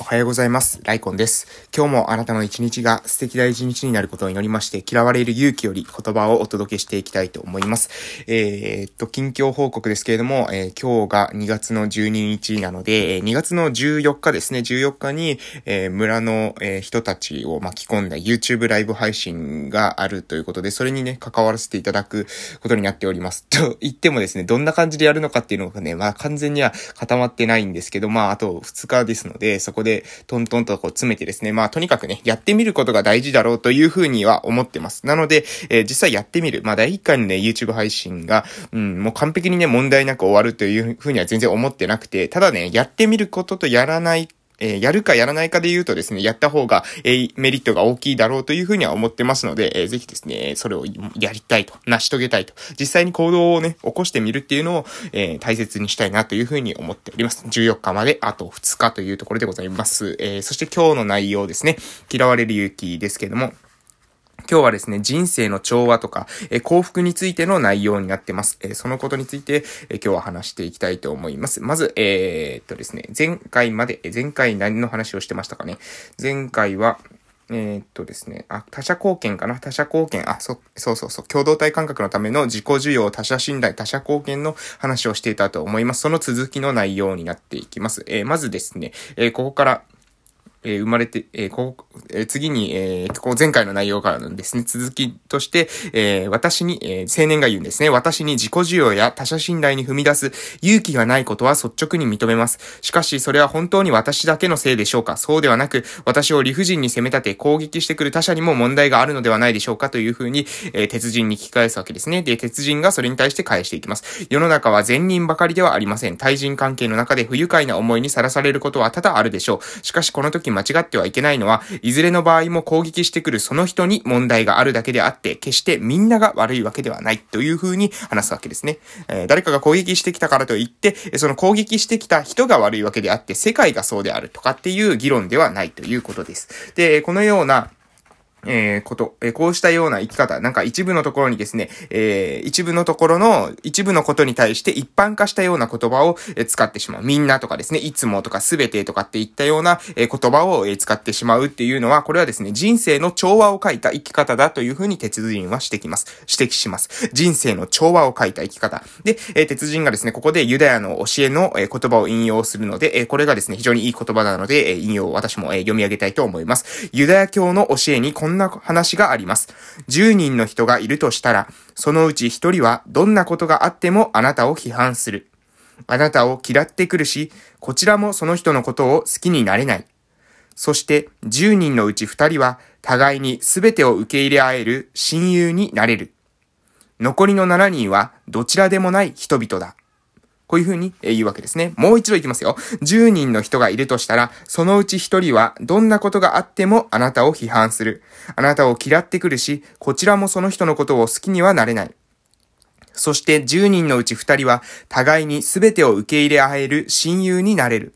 おはようございます。ライコンです。今日もあなたの一日が素敵な一日になることを祈りまして、嫌われる勇気より言葉をお届けしていきたいと思います。えー、っと、近況報告ですけれども、えー、今日が2月の12日なので、2月の14日ですね、14日に、えー、村の、え人たちを巻き込んだ YouTube ライブ配信があるということで、それにね、関わらせていただくことになっております。と言ってもですね、どんな感じでやるのかっていうのがね、まあ完全には固まってないんですけど、まああと2日ですので、そこでで、トントンとこう詰めてですね、まあとにかくね、やってみることが大事だろうというふうには思ってます。なので、えー、実際やってみる。まあ第1回のね、YouTube 配信が、うん、もう完璧にね、問題なく終わるというふうには全然思ってなくて、ただね、やってみることとやらないえー、やるかやらないかで言うとですね、やった方が、えー、メリットが大きいだろうというふうには思ってますので、えー、ぜひですね、それをやりたいと、成し遂げたいと、実際に行動をね、起こしてみるっていうのを、えー、大切にしたいなというふうに思っております。14日まであと2日というところでございます。えー、そして今日の内容ですね、嫌われる勇気ですけども、今日はですね、人生の調和とか、え幸福についての内容になってます。えそのことについて、え今日は話していきたいと思います。まず、えー、っとですね、前回まで、前回何の話をしてましたかね？前回は、えー、っとですね、あ、他者貢献かな？他者貢献。あ、そ、そうそうそう。共同体感覚のための自己需要、他者信頼、他者貢献の話をしていたと思います。その続きの内容になっていきます。えー、まずですね、えー、ここから、え、生まれて、えー、こえー、次に、えー、こう前回の内容からのですね、続きとして、えー、私に、えー、青年が言うんですね。私に自己需要や他者信頼に踏み出す勇気がないことは率直に認めます。しかし、それは本当に私だけのせいでしょうか？そうではなく、私を理不尽に責め立て攻撃してくる他者にも問題があるのではないでしょうか？というふうに、えー、鉄人に聞き返すわけですね。で、鉄人がそれに対して返していきます。世の中は善人ばかりではありません。対人関係の中で不愉快な思いにさらされることは多々あるでしょう。しかし、この時間違ってはいけないのは、いずれの場合も攻撃してくるその人に問題があるだけであって、決してみんなが悪いわけではないというふうに話すわけですね。えー、誰かが攻撃してきたからといって、その攻撃してきた人が悪いわけであって、世界がそうであるとかっていう議論ではないということです。で、このような、えー、こと、えー、こうしたような生き方、なんか一部のところにですね、えー、一部のところの、一部のことに対して一般化したような言葉を、え使ってしまう。みんなとかですね、いつもとかすべてとかっていったような、え言葉を、え使ってしまうっていうのは、これはですね、人生の調和を書いた生き方だというふうに鉄人は指摘します。指摘します。人生の調和を書いた生き方。で、え鉄人がですね、ここでユダヤの教えの、え言葉を引用するので、えこれがですね、非常にいい言葉なので、え引用を私も、え読み上げたいと思います。ユダヤ教の教えにんな話があります。10人の人がいるとしたら、そのうち1人はどんなことがあってもあなたを批判する。あなたを嫌ってくるし、こちらもその人のことを好きになれない。そして10人のうち2人は互いに全てを受け入れ合える親友になれる。残りの7人はどちらでもない人々だ。こういうふうに言うわけですね。もう一度いきますよ。10人の人がいるとしたら、そのうち1人はどんなことがあってもあなたを批判する。あなたを嫌ってくるし、こちらもその人のことを好きにはなれない。そして10人のうち2人は互いに全てを受け入れ合える親友になれる。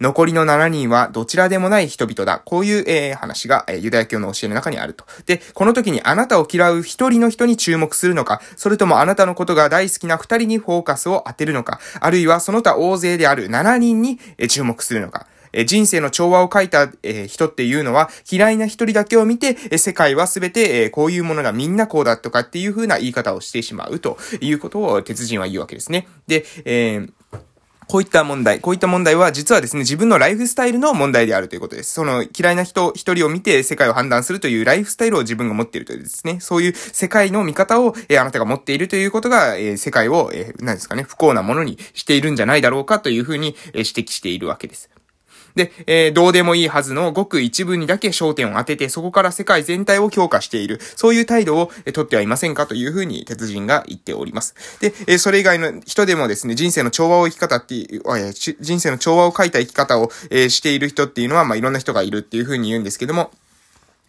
残りの7人はどちらでもない人々だ。こういう、えー、話が、えー、ユダヤ教の教えの中にあると。で、この時にあなたを嫌う一人の人に注目するのか、それともあなたのことが大好きな二人にフォーカスを当てるのか、あるいはその他大勢である7人に、えー、注目するのか。人生の調和を書いた、人っていうのは、嫌いな一人だけを見て、世界はすべて、こういうものがみんなこうだとかっていう風な言い方をしてしまうということを鉄人は言うわけですね。で、えーこういった問題、こういった問題は実はですね、自分のライフスタイルの問題であるということです。その嫌いな人一人を見て世界を判断するというライフスタイルを自分が持っているというですね、そういう世界の見方を、えー、あなたが持っているということが、えー、世界を、えー、何ですかね、不幸なものにしているんじゃないだろうかというふうに、え指摘しているわけです。で、えー、どうでもいいはずのごく一部にだけ焦点を当てて、そこから世界全体を強化している、そういう態度を、えー、取ってはいませんかというふうに鉄人が言っております。で、えー、それ以外の人でもですね、人生の調和を生き方っていう、え、人生の調和を書いた生き方を、え、している人っていうのは、まあ、いろんな人がいるっていうふうに言うんですけども、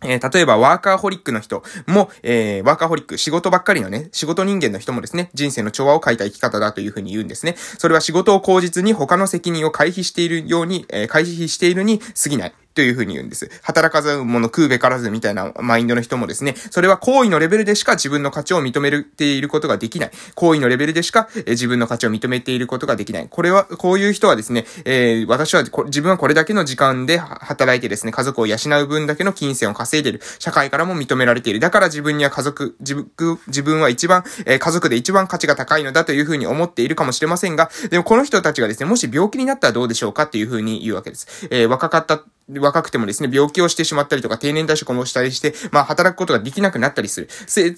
えー、例えば、ワーカーホリックの人も、えー、ワーカーホリック、仕事ばっかりのね、仕事人間の人もですね、人生の調和を書いた生き方だというふうに言うんですね。それは仕事を口実に他の責任を回避しているように、えー、回避しているに過ぎない。というふうに言うんです。働かず者食うべからずみたいなマインドの人もですね、それは行為のレベルでしか自分の価値を認めていることができない。行為のレベルでしか、自分の価値を認めていることができない。これは、こういう人はですね、えー、私は自分はこれだけの時間で働いてですね、家族を養う分だけの金銭を稼いでいる。社会からも認められている。だから自分には家族、自分、自分は一番、えー、家族で一番価値が高いのだというふうに思っているかもしれませんが、でもこの人たちがですね、もし病気になったらどうでしょうかっていうふうに言うわけです。えー、若かった若くてもですね、病気をしてしまったりとか、定年退職もしたりして、まあ、働くことができなくなったりする。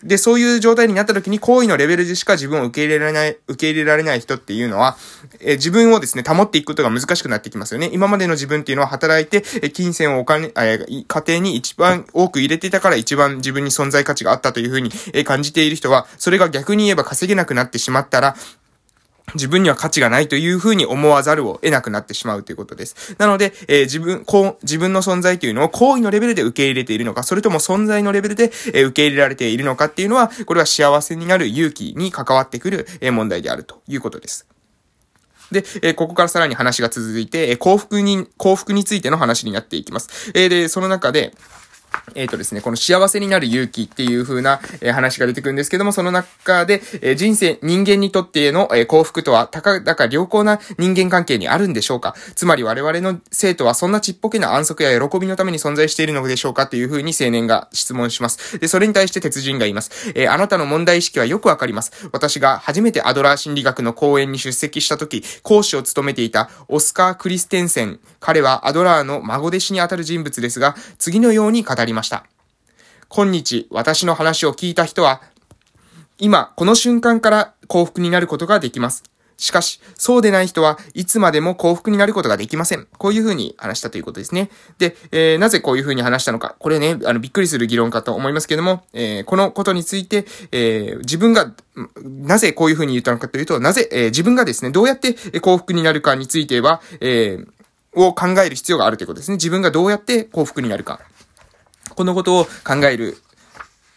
で、そういう状態になった時に、行為のレベルでしか自分を受け入れられない、受け入れられない人っていうのは、え自分をですね、保っていくことが難しくなってきますよね。今までの自分っていうのは働いて、え金銭をお金、え家庭に一番多く入れていたから一番自分に存在価値があったというふうに、え感じている人は、それが逆に言えば稼げなくなってしまったら、自分には価値がないというふうに思わざるを得なくなってしまうということです。なので、えー、自分、こう、自分の存在というのを行為のレベルで受け入れているのか、それとも存在のレベルで、えー、受け入れられているのかっていうのは、これは幸せになる勇気に関わってくる、えー、問題であるということです。で、えここからさらに話が続いて、え幸福に、幸福についての話になっていきます。えで、その中で、えっ、ー、とですね、この幸せになる勇気っていう風な、えー、話が出てくるんですけども、その中で、えー、人生、人間にとっての、え幸福とは、たかだか良好な人間関係にあるんでしょうか？つまり我々の生徒はそんなちっぽけな安息や喜びのために存在しているのでしょうかという風に青年が質問します。で、それに対して鉄人が言います。えあなたの問題意識はよくわかります。私が初めてアドラー心理学の講演に出席した時、講師を務めていたオスカー・クリステンセン。彼はアドラーの孫弟子にあたる人物ですが、次のように語りました。今日、私の話を聞いた人は、今、この瞬間から幸福になることができます。しかし、そうでない人はいつまでも幸福になることができません。こういうふうに話したということですね。で、えー、なぜこういうふうに話したのか。これね、あの、びっくりする議論かと思いますけども、えー、このことについて、えー、自分が、なぜこういうふうに言ったのかというと、なぜ、えー、自分がですね、どうやって幸福になるかについては、えー、を考える必要があるということですね。自分がどうやって幸福になるか。このことを考える。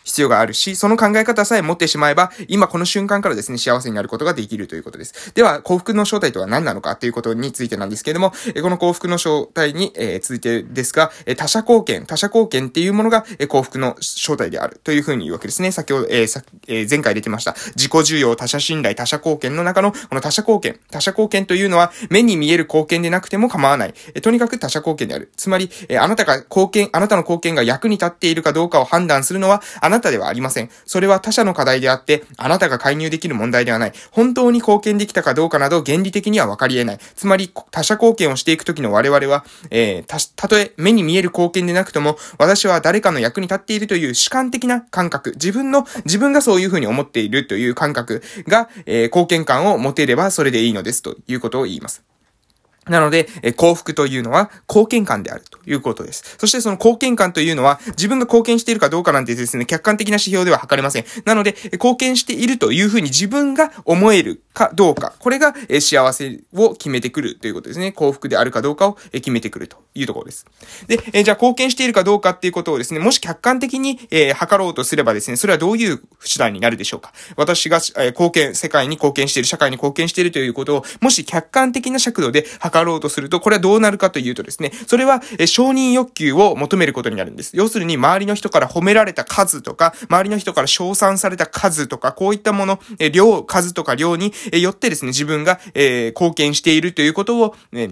必要があるし、その考え方さえ持ってしまえば、今この瞬間からですね、幸せになることができるということです。では、幸福の正体とは何なのかということについてなんですけれども、この幸福の正体に、えー、続いてですが、他者貢献、他者貢献っていうものが、幸福の正体であるというふうに言うわけですね。先ほど、えーえー、前回出てました。自己需要、他者信頼、他者貢献の中の、この他者貢献。他者貢献というのは、目に見える貢献でなくても構わない。えとにかく他者貢献である。つまり、えあなたが貢献、あなたの貢献が役に立っているかどうかを判断するのは、あなたなたではありません。それは他者の課題であって、あなたが介入できる問題ではない。本当に貢献できたかどうかなど原理的には分かり得ない。つまり、他者貢献をしていくときの我々は、えー、た、たとえ目に見える貢献でなくとも、私は誰かの役に立っているという主観的な感覚、自分の、自分がそういうふうに思っているという感覚が、えー、貢献感を持てればそれでいいのですということを言います。なので、え幸福というのは貢献感であるということです。そしてその貢献感というのは自分が貢献しているかどうかなんてですね、客観的な指標では測れません。なので、貢献しているというふうに自分が思えるかどうか、これがえ幸せを決めてくるということですね。幸福であるかどうかをえ決めてくるというところです。で、えじゃあ貢献しているかどうかっていうことをですね、もし客観的にえー測ろうとすればですね、それはどういう手段になるでしょうか？私がえ貢献、世界に貢献している、社会に貢献しているということを、もし客観的な尺度で測ろうとすると、これはどうなるかというとですね、それは、え承認欲求を求めることになるんです。要するに、周りの人から褒められた数とか、周りの人から称賛された数とか、こういったもの、え量、数とか量に、えよってですね、自分が、えー、貢献しているということを、え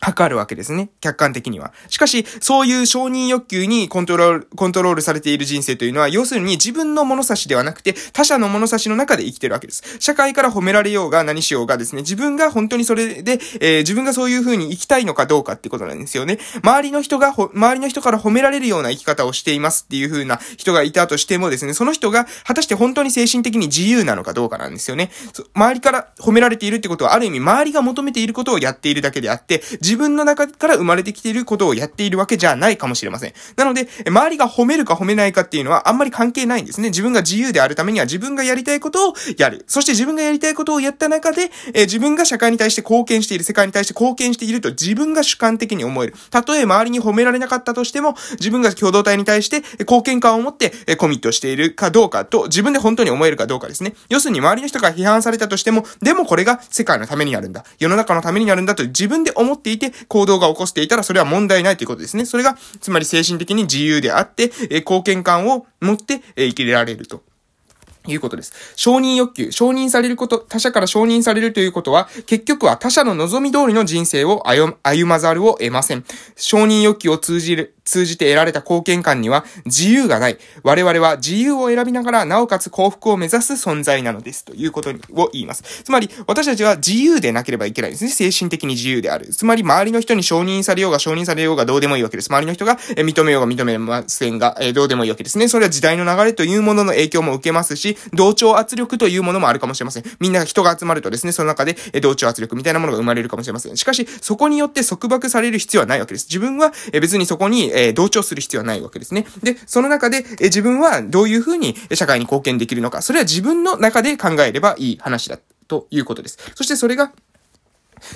測るわけですね。客観的には。しかし、そういう承認欲求にコントロール、コントロールされている人生というのは、要するに自分の物差しではなくて、他者の物差しの中で生きてるわけです。社会から褒められようが何しようがですね、自分が本当にそれで、えー、自分がそういう風に生きたいのかどうかってことなんですよね。周りの人が、周りの人から褒められるような生き方をしていますっていう風な人がいたとしてもですね、その人が果たして本当に精神的に自由なのかどうかなんですよね。周りから褒められているってことは、ある意味周りが求めていることをやっているだけであって、自分の中から生まれてきていることをやっているわけじゃないかもしれません。なので、周りが褒めるか褒めないかっていうのはあんまり関係ないんですね。自分が自由であるためには自分がやりたいことをやる。そして自分がやりたいことをやった中で、え、自分が社会に対して貢献している、世界に対して貢献していると自分が主観的に思える。たとえ周りに褒められなかったとしても、自分が共同体に対して貢献感を持ってコミットしているかどうかと、自分で本当に思えるかどうかですね。要するに周りの人が批判されたとしても、でもこれが世界のためになるんだ。世の中のためになるんだと自分で思っていて行動が起こしていたらそれは問題ないということですね。それが、つまり精神的に自由であって、え貢献感を持って、え生きられると。いうことです。承認欲求、承認されること、他者から承認されるということは、結局は他者の望み通りの人生を歩まざるを得ません。承認欲求を通じる、通じて得られた貢献感には自由がない。我々は自由を選びながら、なおかつ幸福を目指す存在なのです。ということを言います。つまり、私たちは自由でなければいけないですね。精神的に自由である。つまり、周りの人に承認されようが承認されようがどうでもいいわけです。周りの人が認めようが認めませんが、どうでもいいわけですね。それは時代の流れというものの影響も受けますし、同調圧力というものもあるかもしれません。みんなが人が集まるとですね、その中でえ同調圧力みたいなものが生まれるかもしれません。しかし、そこによって束縛される必要はないわけです。自分はえ別にそこにえ同調する必要はないわけですね。で、その中で、え自分はどういうふうに社会に貢献できるのか、それは自分の中で考えればいい話だということです。そしてそれが、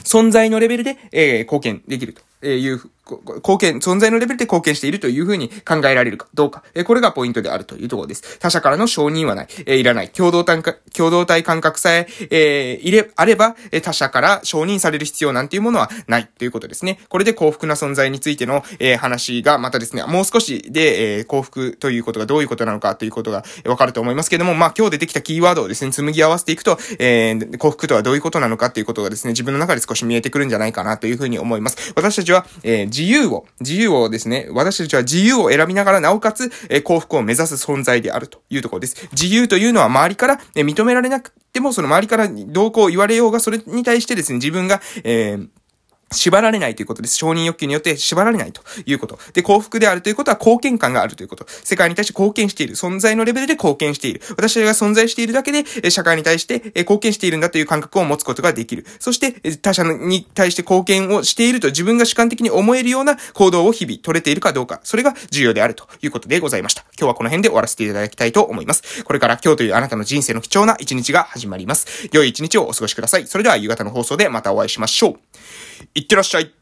存在のレベルで、えー、貢献できるという貢献、存在のレベルで貢献しているというふうに考えられるかどうか。えこれがポイントであるというところです。他者からの承認はない。えいらない。共同体、共同体感覚さえ、え、いれ、あれば、え他者から承認される必要なんていうものはないということですね。これで幸福な存在についての、え、話がまたですね、もう少しで、え、幸福ということがどういうことなのかということがわかると思いますけども、まあ今日出てきたキーワードをですね、紡ぎ合わせていくと、えー、幸福とはどういうことなのかということがですね、自分の中で少し見えてくるんじゃないかなというふうに思います。私たちは、えー、自由を、自由をですね、私たちは自由を選びながら、なおかつ、え幸福を目指す存在であるというところです。自由というのは周りから、え認められなくても、その周りからどうこう言われようが、それに対してですね、自分が、えー縛られないということです。承認欲求によって縛られないということ。で、幸福であるということは貢献感があるということ。世界に対して貢献している。存在のレベルで貢献している。私が存在しているだけで、社会に対して貢献しているんだという感覚を持つことができる。そして、他者に対して貢献をしていると自分が主観的に思えるような行動を日々取れているかどうか。それが重要であるということでございました。今日はこの辺で終わらせていただきたいと思います。これから今日というあなたの人生の貴重な一日が始まります。良い一日をお過ごしください。それでは夕方の放送でまたお会いしましょう。いってらっしゃい。